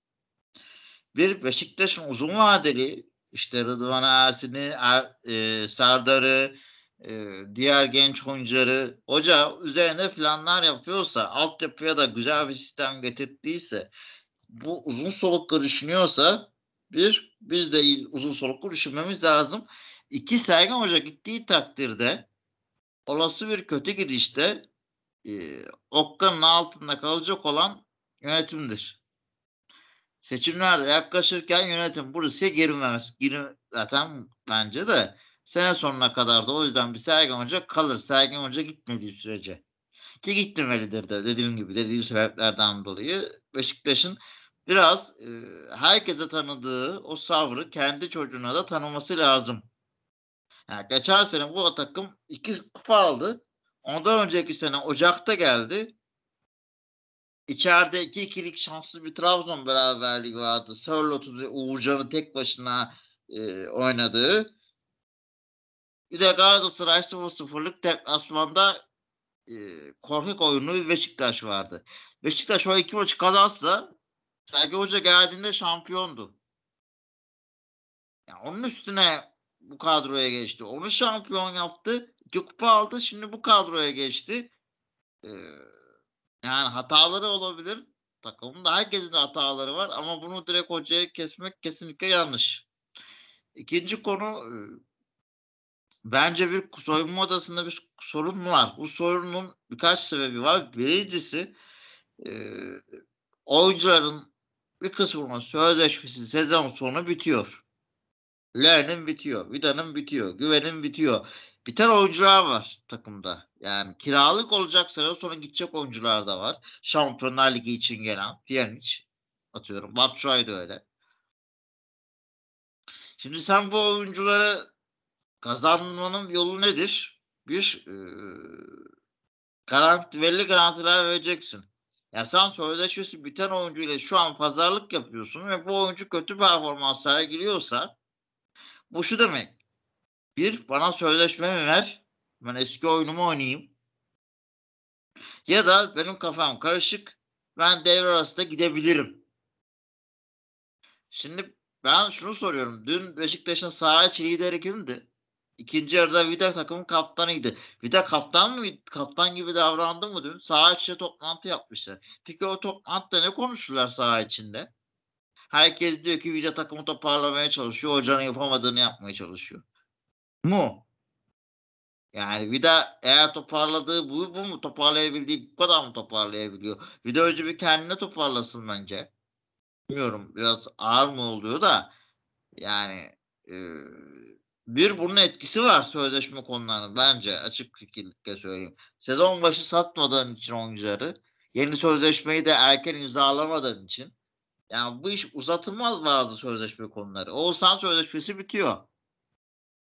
Speaker 3: Bir Beşiktaş'ın uzun vadeli işte Rıdvan Ersin'i, er, e, Serdar'ı, e, diğer genç oyuncuları hoca üzerine planlar yapıyorsa, altyapıya da güzel bir sistem getirdiyse, bu uzun soluklu düşünüyorsa bir, biz de uzun soluklu düşünmemiz lazım. İki, Sergen Hoca gittiği takdirde olası bir kötü gidişte e, okkanın altında kalacak olan yönetimdir. Seçimlerde yaklaşırken yönetim bu riske girmemesi. Gir, zaten bence de sene sonuna kadar da o yüzden bir Sergen Hoca kalır. Sergen Hoca gitmediği sürece. Ki gitmemelidir de dediğim gibi dediğim sebeplerden dolayı Beşiktaş'ın biraz e, herkese tanıdığı o savrı kendi çocuğuna da tanıması lazım. Yani geçen sene bu takım iki kupa aldı. Ondan önceki sene Ocak'ta geldi. İçeride iki ikilik şanslı bir Trabzon beraberliği vardı. Sörlot'u ve Uğurcan'ı tek başına e, oynadığı. Bir de Galatasaray 0-0'lık deplasmanda e, korkak oyunu bir Beşiktaş vardı. Beşiktaş o iki maçı kazansa Sergen Hoca geldiğinde şampiyondu. Yani onun üstüne bu kadroya geçti. Onu şampiyon yaptı. İki kupa aldı. Şimdi bu kadroya geçti. Ee, yani hataları olabilir. Takımın herkesin de hataları var ama bunu direkt hocaya kesmek kesinlikle yanlış. İkinci konu e, bence bir soyunma odasında bir sorun var. Bu sorunun birkaç sebebi var. Birincisi e, oyuncuların bir kısmının sözleşmesi sezon sonu bitiyor. Ler'nin bitiyor. Vida'nın bitiyor. Güven'in bitiyor. Biten oyuncular var takımda. Yani kiralık olacak sene sonra gidecek oyuncular da var. Şampiyonlar Ligi için gelen. Pjanic atıyorum. Batshuayi de öyle. Şimdi sen bu oyuncuları kazanmanın yolu nedir? Bir e, garanti, belli garantiler vereceksin. Ya sen sözleşmesi biten oyuncuyla şu an pazarlık yapıyorsun ve bu oyuncu kötü performans sergiliyorsa bu şu demek. Bir, bana sözleşme mi ver? Ben eski oyunumu oynayayım. Ya da benim kafam karışık. Ben devre arasında gidebilirim. Şimdi ben şunu soruyorum. Dün Beşiktaş'ın saha içi lideri kimdi? İkinci yarıda Vida takımın kaptanıydı. Vida kaptan mı? Kaptan gibi davrandı mı dün? Saha içinde toplantı yapmışlar. Peki o toplantıda ne konuştular saha içinde? Herkes diyor ki Vida takımı toparlamaya çalışıyor. Hocanın yapamadığını yapmaya çalışıyor. Mu? Yani Vida eğer toparladığı bu, bu mu toparlayabildiği bu kadar mı toparlayabiliyor? Vida önce bir kendine toparlasın bence. Bilmiyorum biraz ağır mı oluyor da yani e, bir bunun etkisi var sözleşme konularının bence açık fikirlikle söyleyeyim. Sezon başı satmadığın için oyuncuları yeni sözleşmeyi de erken imzalamadığın için yani bu iş uzatılmaz bazı sözleşme konuları. Oğuzhan sözleşmesi bitiyor.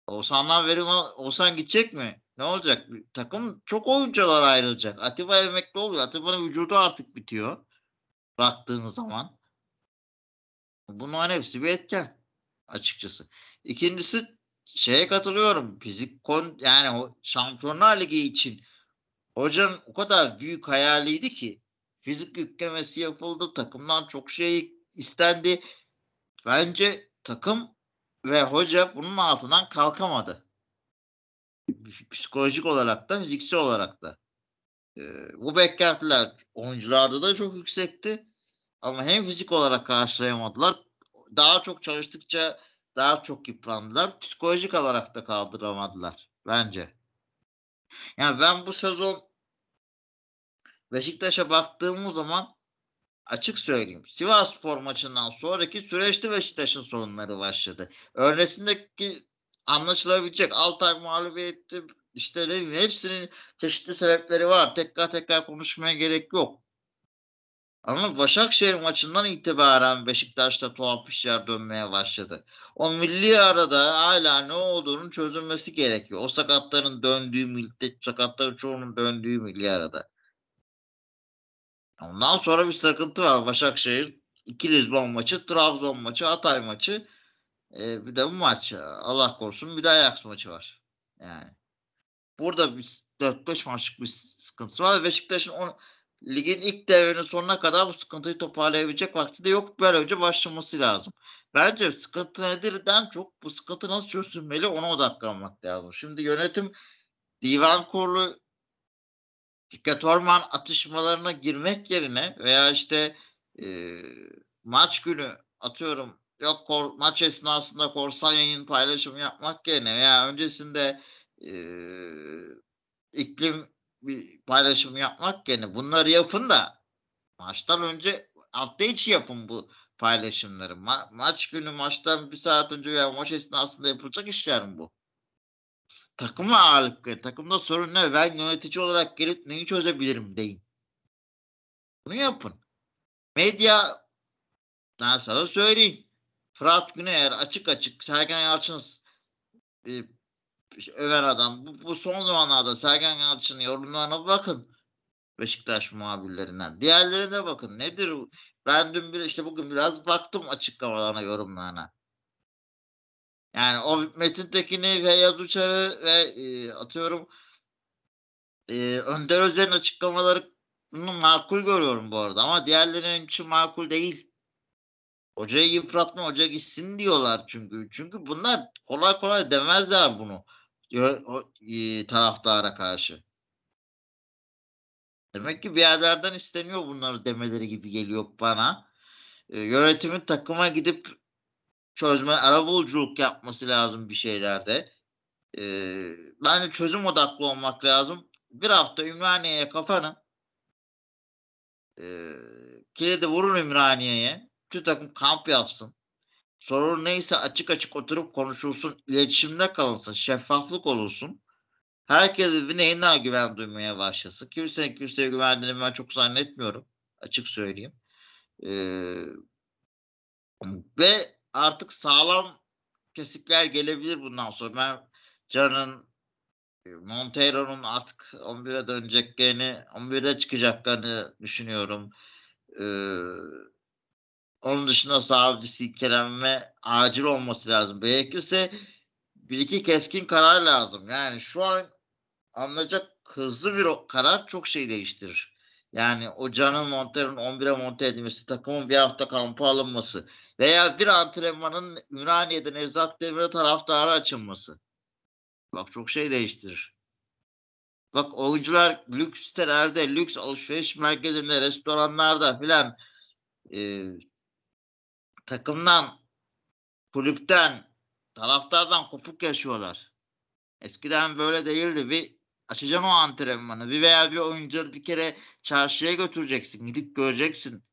Speaker 3: Oğuzhan'dan verim Oğuzhan gidecek mi? Ne olacak? Takım çok oyuncular ayrılacak. Atiba emekli oluyor. Atiba'nın vücudu artık bitiyor. Baktığınız zaman. Bunların hepsi bir etken açıkçası. İkincisi şeye katılıyorum. Fizik kon yani o Şampiyonlar Ligi için hocanın o kadar büyük hayaliydi ki fizik yüklemesi yapıldı. Takımdan çok şey istendi. Bence takım ve hoca bunun altından kalkamadı. Psikolojik olarak da fiziksel olarak da. Ee, bu beklentiler oyuncularda da çok yüksekti. Ama hem fizik olarak karşılayamadılar. Daha çok çalıştıkça daha çok yıprandılar. Psikolojik olarak da kaldıramadılar bence. Yani ben bu sezon Beşiktaş'a baktığımız zaman açık söyleyeyim. Sivas Spor maçından sonraki süreçte Beşiktaş'ın sorunları başladı. Öncesindeki anlaşılabilecek Altay mağlubiyeti işte hepsinin çeşitli sebepleri var. Tekrar tekrar konuşmaya gerek yok. Ama Başakşehir maçından itibaren Beşiktaş'ta tuhaf işler dönmeye başladı. O milli arada hala ne olduğunu çözülmesi gerekiyor. O sakatların döndüğü milli, sakatların çoğunun döndüğü milli arada. Ondan sonra bir sıkıntı var. Başakşehir iki Lisbon maçı, Trabzon maçı, Hatay maçı. Ee, bir de bu maç. Allah korusun bir de Ajax maçı var. Yani. Burada bir 4-5 maçlık bir sıkıntısı var. Beşiktaş'ın on, ligin ilk devrenin sonuna kadar bu sıkıntıyı toparlayabilecek vakti de yok. Böyle önce başlaması lazım. Bence sıkıntı nedirden çok bu sıkıntı nasıl çözülmeli ona odaklanmak lazım. Şimdi yönetim divan kurulu Fikret Orman atışmalarına girmek yerine veya işte e, maç günü atıyorum yok kor, maç esnasında korsan yayın paylaşımı yapmak yerine veya öncesinde e, iklim bir paylaşım yapmak yerine bunları yapın da maçtan önce hafta içi yapın bu paylaşımları. Ma- maç günü maçtan bir saat önce veya maç esnasında yapılacak işler mi bu? Takıma ağırlık. Takımda sorun ne? Ben yönetici olarak gelip neyi çözebilirim deyin. Bunu yapın. Medya ben sana söyleyeyim. Fırat Güneyer açık açık Sergen Yalçın e, över adam. Bu, bu son zamanlarda Sergen Yalçın'ın yorumlarına bakın. Beşiktaş muhabirlerinden. Diğerlerine bakın. Nedir? Ben dün bir işte bugün biraz baktım açıklamalarına, yorumlarına. Yani o Metin Tekin'i, Feyyaz Uçar'ı ve e, atıyorum e, Önder Özel'in açıklamalarını makul görüyorum bu arada. Ama diğerlerinin için makul değil. Hocayı yıpratma, hoca gitsin diyorlar çünkü. Çünkü bunlar kolay kolay demezler bunu o- e, taraftara karşı. Demek ki bir yerlerden isteniyor bunları demeleri gibi geliyor bana. E, yönetimin takıma gidip çözme, arabuluculuk yapması lazım bir şeylerde. E, bence çözüm odaklı olmak lazım. Bir hafta Ümraniye'ye kapanın. E, kilidi vurun Ümraniye'ye. Tüm takım kamp yapsın. Sorun neyse açık açık oturup konuşulsun. iletişimde kalınsın. Şeffaflık olursun. Herkes birbirine güven duymaya başlasın. Kimsenin kimseye güvendiğini ben çok zannetmiyorum. Açık söyleyeyim. Ee, ve artık sağlam kesikler gelebilir bundan sonra. Ben Can'ın e, Montero'nun artık 11'e döneceklerini, 11'e çıkacaklarını düşünüyorum. Ee, onun dışında sağ bir silkelenme acil olması lazım. Gerekirse bir iki keskin karar lazım. Yani şu an alınacak hızlı bir karar çok şey değiştirir. Yani o Can'ın Montero'nun 11'e monte edilmesi, takımın bir hafta kampı alınması veya bir antrenmanın Ümraniye'de Nevzat Demir'e taraftara açılması. Bak çok şey değiştirir. Bak oyuncular lüks sitelerde, lüks alışveriş merkezinde, restoranlarda filan e, takımdan, kulüpten, taraftardan kopuk yaşıyorlar. Eskiden böyle değildi. Bir açacaksın o antrenmanı. Bir veya bir oyuncu bir kere çarşıya götüreceksin. Gidip göreceksin.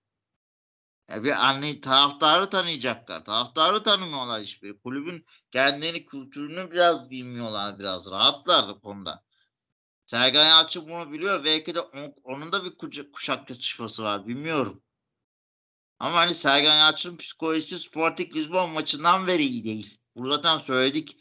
Speaker 3: Ya bir anne taraftarı tanıyacaklar. Taraftarı tanımıyorlar hiçbir. Kulübün kendini, kültürünü biraz bilmiyorlar biraz. Rahatlar da konuda. Sergen Yalçın bunu biliyor. Belki de onun da bir kuşak çatışması var. Bilmiyorum. Ama hani Sergen Yalçın psikolojisi Sporting Lisbon maçından beri iyi değil. Burada zaten söyledik.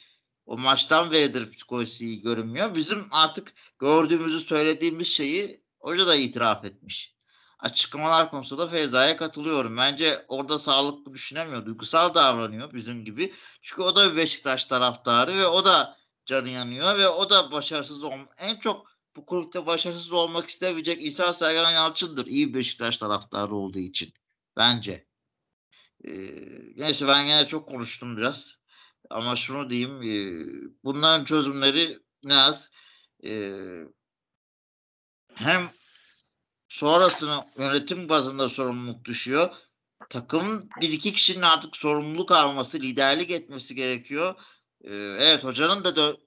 Speaker 3: O maçtan beridir psikolojisi iyi görünmüyor. Bizim artık gördüğümüzü söylediğimiz şeyi hoca da itiraf etmiş. Açıklamalar konusunda da Feyza'ya katılıyorum. Bence orada sağlıklı düşünemiyor. Duygusal davranıyor bizim gibi. Çünkü o da bir Beşiktaş taraftarı ve o da canı yanıyor ve o da başarısız ol en çok bu kulüpte başarısız olmak istemeyecek İsa Sergen Yalçın'dır. İyi Beşiktaş taraftarı olduğu için. Bence. Ee, neyse ben yine çok konuştum biraz. Ama şunu diyeyim. E, bunların çözümleri biraz e, hem sonrasını yönetim bazında sorumluluk düşüyor. Takım bir iki kişinin artık sorumluluk alması, liderlik etmesi gerekiyor. Ee, evet hocanın da dö-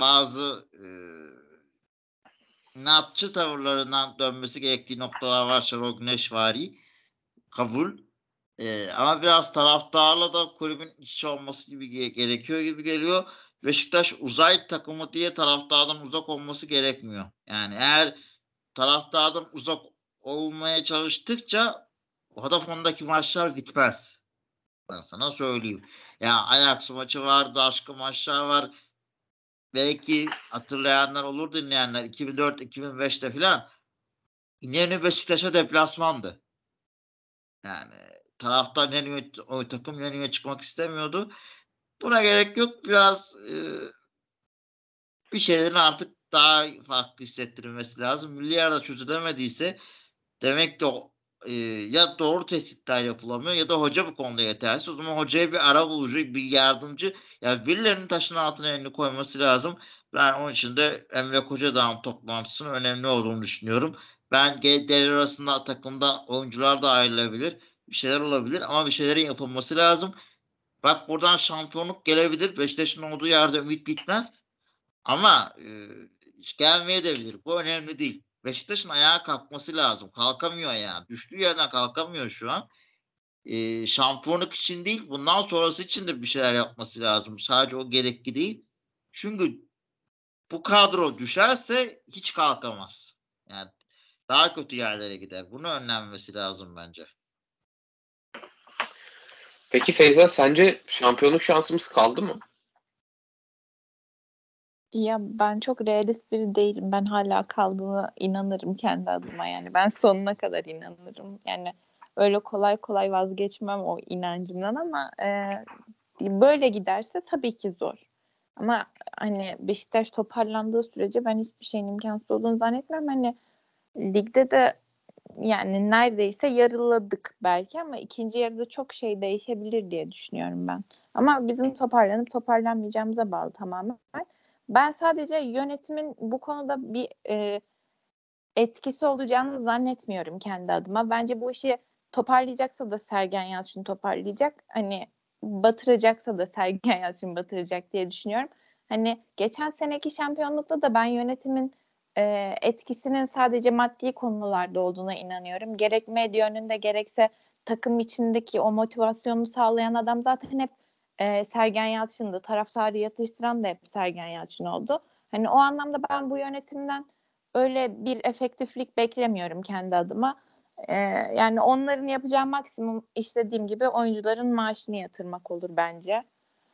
Speaker 3: bazı e, inatçı tavırlarından dönmesi gerektiği noktalar var Şenol Güneşvari. Kabul. Ee, ama biraz taraftarla da kulübün iç olması gibi gerekiyor gibi geliyor. Beşiktaş uzay takımı diye taraftardan uzak olması gerekmiyor. Yani eğer taraftardan uzak olmaya çalıştıkça Vodafone'daki maçlar bitmez. Ben sana söyleyeyim. Ya Ajax maçı var, başka maçlar var. Belki hatırlayanlar olur dinleyenler 2004-2005'te filan İnönü Beşiktaş'a deplasmandı. Yani taraftar Nenü'ye o takım Nenü'ye çıkmak istemiyordu. Buna gerek yok. Biraz e, bir şeylerin artık daha farklı hissettirilmesi lazım. Milli arada çözülemediyse demek ki o e, ya doğru tespitler yapılamıyor ya da hoca bu konuda yetersiz. O zaman hocaya bir ara bulucu, bir yardımcı ya yani birilerinin taşın altına elini koyması lazım. Ben onun için de Emre Kocadağ'ın toplantısının önemli olduğunu düşünüyorum. Ben devre arasında takımda oyuncular da ayrılabilir. Bir şeyler olabilir ama bir şeylerin yapılması lazım. Bak buradan şampiyonluk gelebilir. Beşiktaş'ın olduğu yerde ümit bitmez. Ama e, gelmeye de bilir. Bu önemli değil. Beşiktaş'ın ayağa kalkması lazım. Kalkamıyor yani. Düştüğü yerden kalkamıyor şu an. E, şampiyonluk için değil bundan sonrası için de bir şeyler yapması lazım. Sadece o gerekli değil. Çünkü bu kadro düşerse hiç kalkamaz. Yani daha kötü yerlere gider. Bunu önlenmesi lazım bence.
Speaker 1: Peki Feyza sence şampiyonluk şansımız kaldı mı?
Speaker 2: Ya ben çok realist biri değilim. Ben hala kaldığına inanırım kendi adıma yani. Ben sonuna kadar inanırım. Yani öyle kolay kolay vazgeçmem o inancımdan ama e, böyle giderse tabii ki zor. Ama hani Beşiktaş toparlandığı sürece ben hiçbir şeyin imkansız olduğunu zannetmiyorum. Hani ligde de yani neredeyse yarıladık belki ama ikinci yarıda çok şey değişebilir diye düşünüyorum ben. Ama bizim toparlanıp toparlanmayacağımıza bağlı tamamen. Ben sadece yönetimin bu konuda bir e, etkisi olacağını zannetmiyorum kendi adıma. Bence bu işi toparlayacaksa da Sergen Yalçın toparlayacak. Hani batıracaksa da Sergen Yalçın batıracak diye düşünüyorum. Hani geçen seneki şampiyonlukta da ben yönetimin e, etkisinin sadece maddi konularda olduğuna inanıyorum. Gerek medya önünde gerekse takım içindeki o motivasyonu sağlayan adam zaten hep e, Sergen Yalçın'dı. Taraftarı yatıştıran da hep Sergen Yalçın oldu. Hani o anlamda ben bu yönetimden öyle bir efektiflik beklemiyorum kendi adıma. E, yani onların yapacağı maksimum işlediğim gibi oyuncuların maaşını yatırmak olur bence.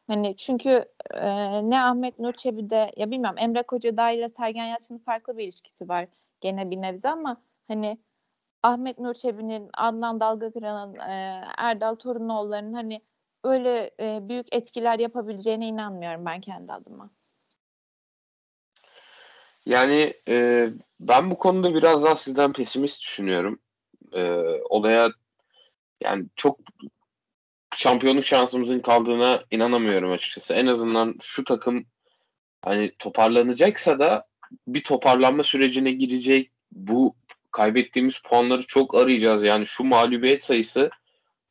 Speaker 2: Hani çünkü e, ne Ahmet Nur Çebi'de ya bilmiyorum Emre Kocadağ ile Sergen Yalçın'ın farklı bir ilişkisi var gene bir nebze ama hani Ahmet Nur Çebi'nin, Adnan Dalgakıran'ın, e, Erdal Torunoğulları'nın hani öyle e, büyük etkiler yapabileceğine inanmıyorum ben kendi adıma.
Speaker 1: Yani e, ben bu konuda biraz daha sizden pesimist düşünüyorum. E, olaya yani çok şampiyonluk şansımızın kaldığına inanamıyorum açıkçası. En azından şu takım hani toparlanacaksa da bir toparlanma sürecine girecek. Bu kaybettiğimiz puanları çok arayacağız. Yani şu mağlubiyet sayısı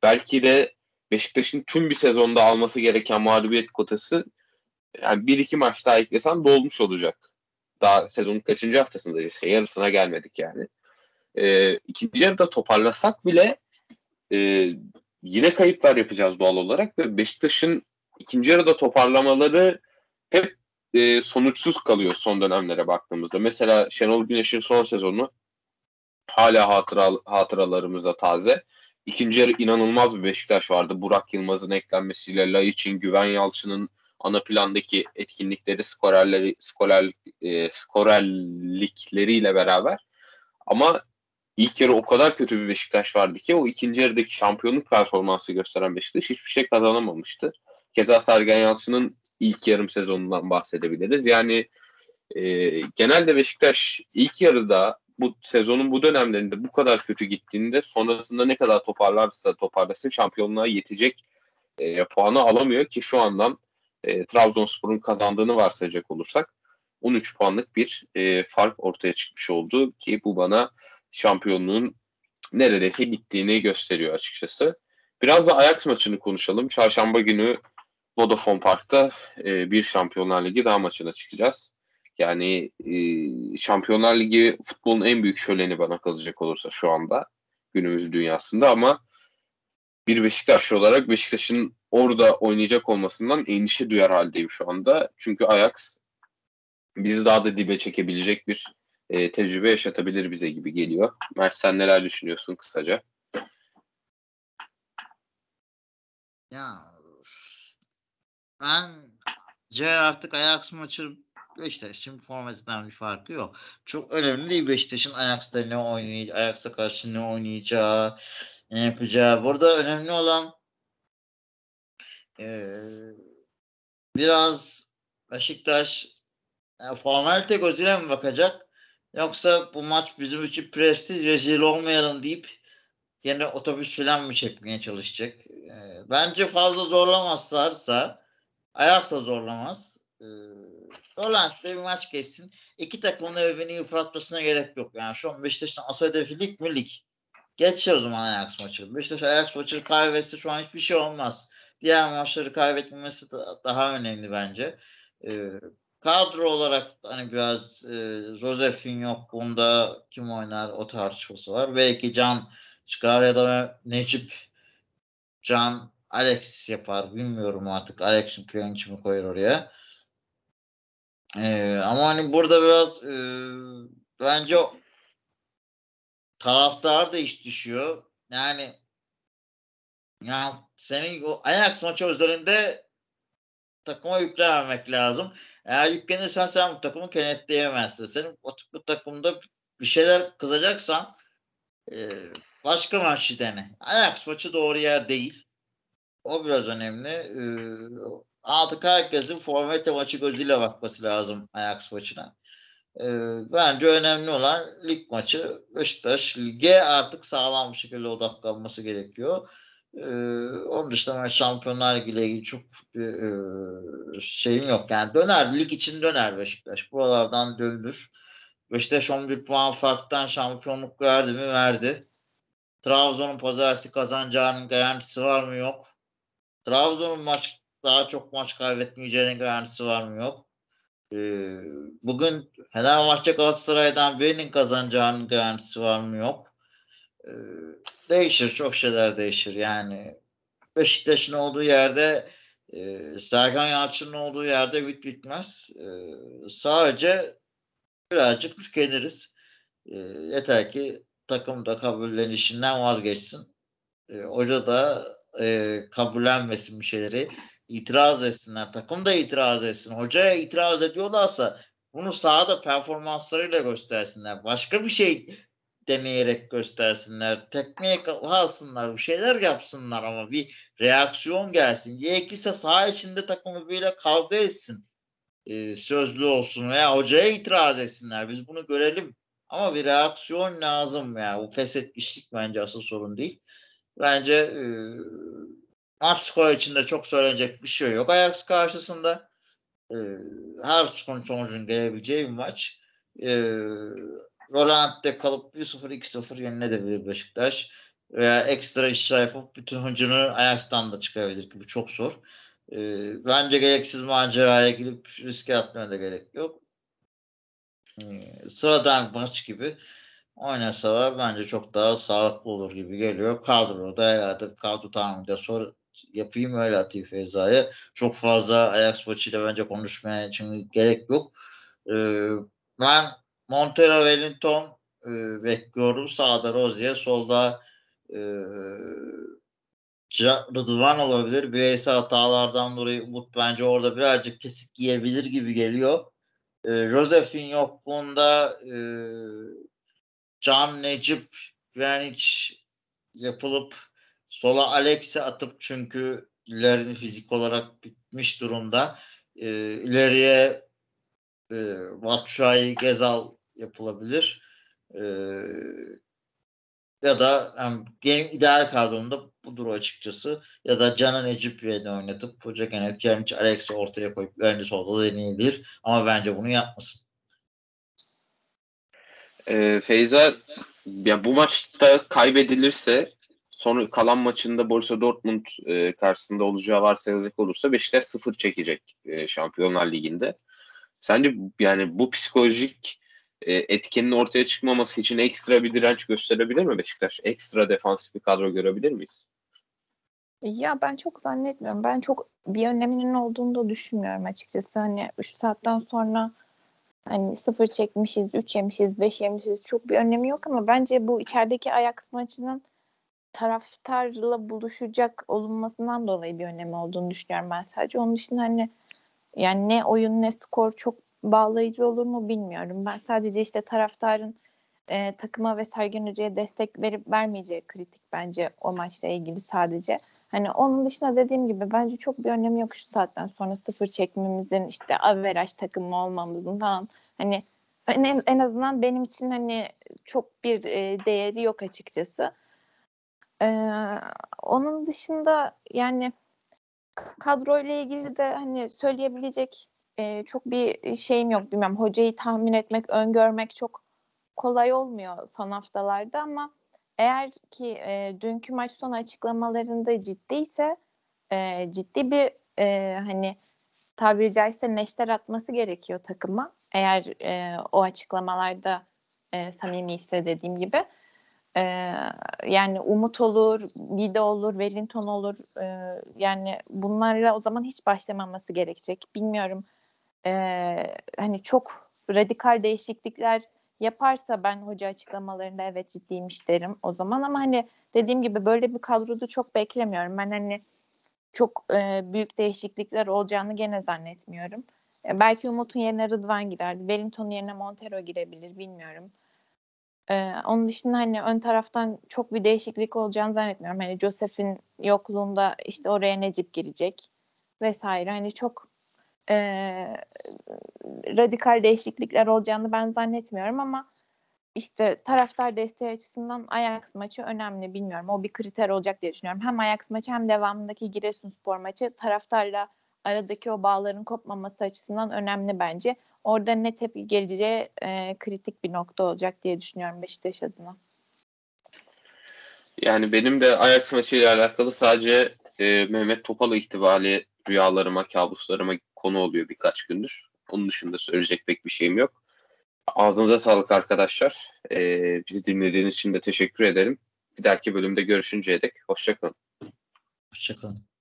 Speaker 1: belki de Beşiktaş'ın tüm bir sezonda alması gereken mağlubiyet kotası yani bir iki maç daha eklesen dolmuş olacak. Daha sezonun kaçıncı haftasında işte yarısına gelmedik yani. Ee, ikinci yarıda toparlasak bile e, yine kayıplar yapacağız doğal olarak ve Beşiktaş'ın ikinci yarıda toparlamaları hep e, sonuçsuz kalıyor son dönemlere baktığımızda. Mesela Şenol Güneş'in son sezonu hala hatıra, hatıralarımıza taze. İkinci yarı inanılmaz bir Beşiktaş vardı. Burak Yılmaz'ın eklenmesiyle Laiç'in, Güven Yalçın'ın ana plandaki etkinlikleri, skorerleri, skorer, e, skorerlikleriyle beraber. Ama ilk yarı o kadar kötü bir Beşiktaş vardı ki o ikinci yarıdaki şampiyonluk performansı gösteren Beşiktaş hiçbir şey kazanamamıştı. Keza Sergen Yalçın'ın ilk yarım sezonundan bahsedebiliriz. Yani e, genelde Beşiktaş ilk yarıda bu sezonun bu dönemlerinde bu kadar kötü gittiğinde sonrasında ne kadar toparlarsa toparlasın şampiyonluğa yetecek e, puanı alamıyor ki şu andan e, Trabzonspor'un kazandığını varsayacak olursak 13 puanlık bir e, fark ortaya çıkmış oldu ki bu bana şampiyonluğun neredeyse gittiğini gösteriyor açıkçası. Biraz da Ajax maçını konuşalım. Çarşamba günü Vodafone Park'ta e, bir Şampiyonlar Ligi daha maçına çıkacağız. Yani e, Şampiyonlar Ligi futbolun en büyük şöleni bana kalacak olursa şu anda günümüz dünyasında ama bir Beşiktaşlı olarak Beşiktaş'ın orada oynayacak olmasından endişe duyar haldeyim şu anda. Çünkü Ajax bizi daha da dibe çekebilecek bir e, tecrübe yaşatabilir bize gibi geliyor. Mert sen neler düşünüyorsun kısaca?
Speaker 3: Ya bence artık Ajax maçı Beşiktaş'ın formatinden bir farkı yok. Çok önemli değil Beşiktaş'ın Ajax'ta ne oynayacağı, Ajax'a karşı ne oynayacağı, ne yapacağı. Burada önemli olan ee, biraz Beşiktaş yani formalite gözüyle mi bakacak? Yoksa bu maç bizim için prestij rezil olmayalım deyip yine otobüs falan mı çekmeye çalışacak? Ee, bence fazla zorlamazlarsa ayak da zorlamaz. Ee, Roland'da bir maç geçsin. İki takımın birbirini yıpratmasına gerek yok. Yani şu an Beşiktaş'ın asıl hedefi lig mi lig? Geçer o zaman Ajax maçı. Beşiktaş Ajax maçı kaybetse şu an hiçbir şey olmaz. Diğer maçları kaybetmemesi da daha önemli bence. Ee, kadro olarak hani biraz e, Josef'in yok. Bunda kim oynar o tartışması var. Belki Can çıkar ya da Necip Can Alex yapar. Bilmiyorum artık. Alex'in Piyaniç'i mi koyar oraya. Ee, ama hani burada biraz e, bence taraftar da iş düşüyor. Yani ya senin o Ajax maçı üzerinde takıma yüklememek lazım. Eğer yüklenirsen sen bu takımı kenetleyemezsin. Senin bu takımda bir şeyler kızacaksan e, başka maçı dene. Ajax maçı doğru yer değil. O biraz önemli. E, artık herkesin formate maçı gözüyle bakması lazım Ajax maçına. E, bence önemli olan lig maçı. Beşiktaş lige artık sağlam bir şekilde odaklanması gerekiyor. Ee, onun dışında Şampiyonlar ile ilgili çok e, şeyim yok. Yani döner, lig için döner Beşiktaş. Buralardan dönülür. Beşiktaş 11 puan farktan şampiyonluk verdi mi? Verdi. Trabzon'un pazartesi kazanacağının garantisi var mı? Yok. Trabzon'un maç daha çok maç kaybetmeyeceğinin garantisi var mı? Yok. Ee, bugün Fenerbahçe Galatasaray'dan birinin kazanacağının garantisi var mı? Yok. Ee, değişir. Çok şeyler değişir. Yani Beşiktaş'ın olduğu yerde e, Sergen Yalçın'ın olduğu yerde bit bitmez. E, sadece birazcık tükeniriz. E, yeter ki takım da kabullenişinden vazgeçsin. E, hoca da e, kabullenmesin bir şeyleri. itiraz etsinler. Takım da itiraz etsin. Hocaya itiraz ediyorlarsa bunu sahada performanslarıyla göstersinler. Başka bir şey deneyerek göstersinler. Tekmeye alsınlar. Bir şeyler yapsınlar ama bir reaksiyon gelsin. Gerekirse saha içinde takımı böyle kavga etsin. Ee, sözlü olsun veya hocaya itiraz etsinler. Biz bunu görelim. Ama bir reaksiyon lazım ya. Bu feshetmişlik bence asıl sorun değil. Bence e, maç skoru içinde çok söylenecek bir şey yok. Ajax karşısında e, her skor sonucun gelebileceği bir maç. E, Roland'de kalıp 1-0 2-0 yenilebilir Beşiktaş. Veya ekstra işler yapıp bütün hıncını Ajax'tan da çıkarabilir ki bu çok zor. E, bence gereksiz maceraya gidip riske atmaya da gerek yok. E, sıradan maç gibi. oynasalar bence çok daha sağlıklı olur gibi geliyor. Kadroda herhalde kadro tahmininde sor yapayım öyle atayım Feyza'ya. Çok fazla Ajax maçıyla bence konuşmaya için gerek yok. Ee, ben Montero Wellington e, bekliyorum. Sağda Rozier, solda e, Rıdvan olabilir. Bireysel hatalardan dolayı Umut bence orada birazcık kesik giyebilir gibi geliyor. E, Josef'in yokluğunda e, Can Necip Pjanic yapılıp sola Alex'i atıp çünkü ilerini fizik olarak bitmiş durumda. E, ileriye e, Batshuayi Gezal yapılabilir. E, ya da yani benim ideal kadromda budur açıkçası. Ya da Canan Ecipye'ni oynatıp Hoca gene Pjanic Alex'i ortaya koyup Lerini solda deneyebilir. Ama bence bunu yapmasın.
Speaker 1: E, Feyza ya bu maçta kaybedilirse sonra kalan maçında Borussia Dortmund e, karşısında olacağı varsayılacak olursa Beşiktaş sıfır çekecek e, Şampiyonlar Ligi'nde. Sence yani bu psikolojik e, etkenin ortaya çıkmaması için ekstra bir direnç gösterebilir mi Beşiktaş? Ekstra defansif bir kadro görebilir miyiz?
Speaker 2: Ya ben çok zannetmiyorum. Ben çok bir öneminin olduğunu da düşünmüyorum açıkçası. Hani 3 saatten sonra hani sıfır çekmişiz, 3 yemişiz, 5 yemişiz çok bir önemi yok ama bence bu içerideki Ajax maçının taraftarla buluşacak olunmasından dolayı bir önemi olduğunu düşünüyorum ben sadece. Onun dışında hani yani ne oyun ne skor çok bağlayıcı olur mu bilmiyorum. Ben sadece işte taraftarın e, takıma ve Sergen Hoca'ya destek verip vermeyeceği kritik bence o maçla ilgili sadece. Hani onun dışında dediğim gibi bence çok bir önemi yok şu saatten sonra sıfır çekmemizin işte averaj takımı olmamızın falan. Hani en, en azından benim için hani çok bir e, değeri yok açıkçası. Ee, onun dışında yani kadroyla ilgili de hani söyleyebilecek e, çok bir şeyim yok bilmem hocayı tahmin etmek, öngörmek çok kolay olmuyor son haftalarda ama eğer ki e, dünkü maç sonu açıklamalarında ciddiyse e, ciddi bir e, hani tabiri caizse neşter atması gerekiyor takıma. Eğer e, o açıklamalarda e, samimi ise dediğim gibi. E, yani Umut olur, Vida olur, Wellington olur. E, yani bunlarla o zaman hiç başlamaması gerekecek. Bilmiyorum e, hani çok radikal değişiklikler yaparsa ben hoca açıklamalarında evet ciddiymiş derim o zaman ama hani dediğim gibi böyle bir kadroda çok beklemiyorum. Ben hani çok e, büyük değişiklikler olacağını gene zannetmiyorum. E, belki Umut'un yerine Rıdvan girer. Wellington yerine Montero girebilir bilmiyorum. E, onun dışında hani ön taraftan çok bir değişiklik olacağını zannetmiyorum. Hani Joseph'in yokluğunda işte oraya Necip girecek vesaire. Hani çok e, radikal değişiklikler olacağını ben zannetmiyorum ama işte taraftar desteği açısından Ajax maçı önemli bilmiyorum. O bir kriter olacak diye düşünüyorum. Hem Ajax maçı hem devamındaki Giresunspor maçı taraftarla aradaki o bağların kopmaması açısından önemli bence. Orada ne tepki geleceği e, kritik bir nokta olacak diye düşünüyorum Beşiktaş adına.
Speaker 1: Yani benim de Ajax maçıyla alakalı sadece e, Mehmet Topal ihtimali rüyalarıma, kabuslarıma konu oluyor birkaç gündür. Onun dışında söyleyecek pek bir şeyim yok. Ağzınıza sağlık arkadaşlar. Ee, bizi dinlediğiniz için de teşekkür ederim. Bir dahaki bölümde görüşünceye dek hoşçakalın.
Speaker 3: Hoşçakalın.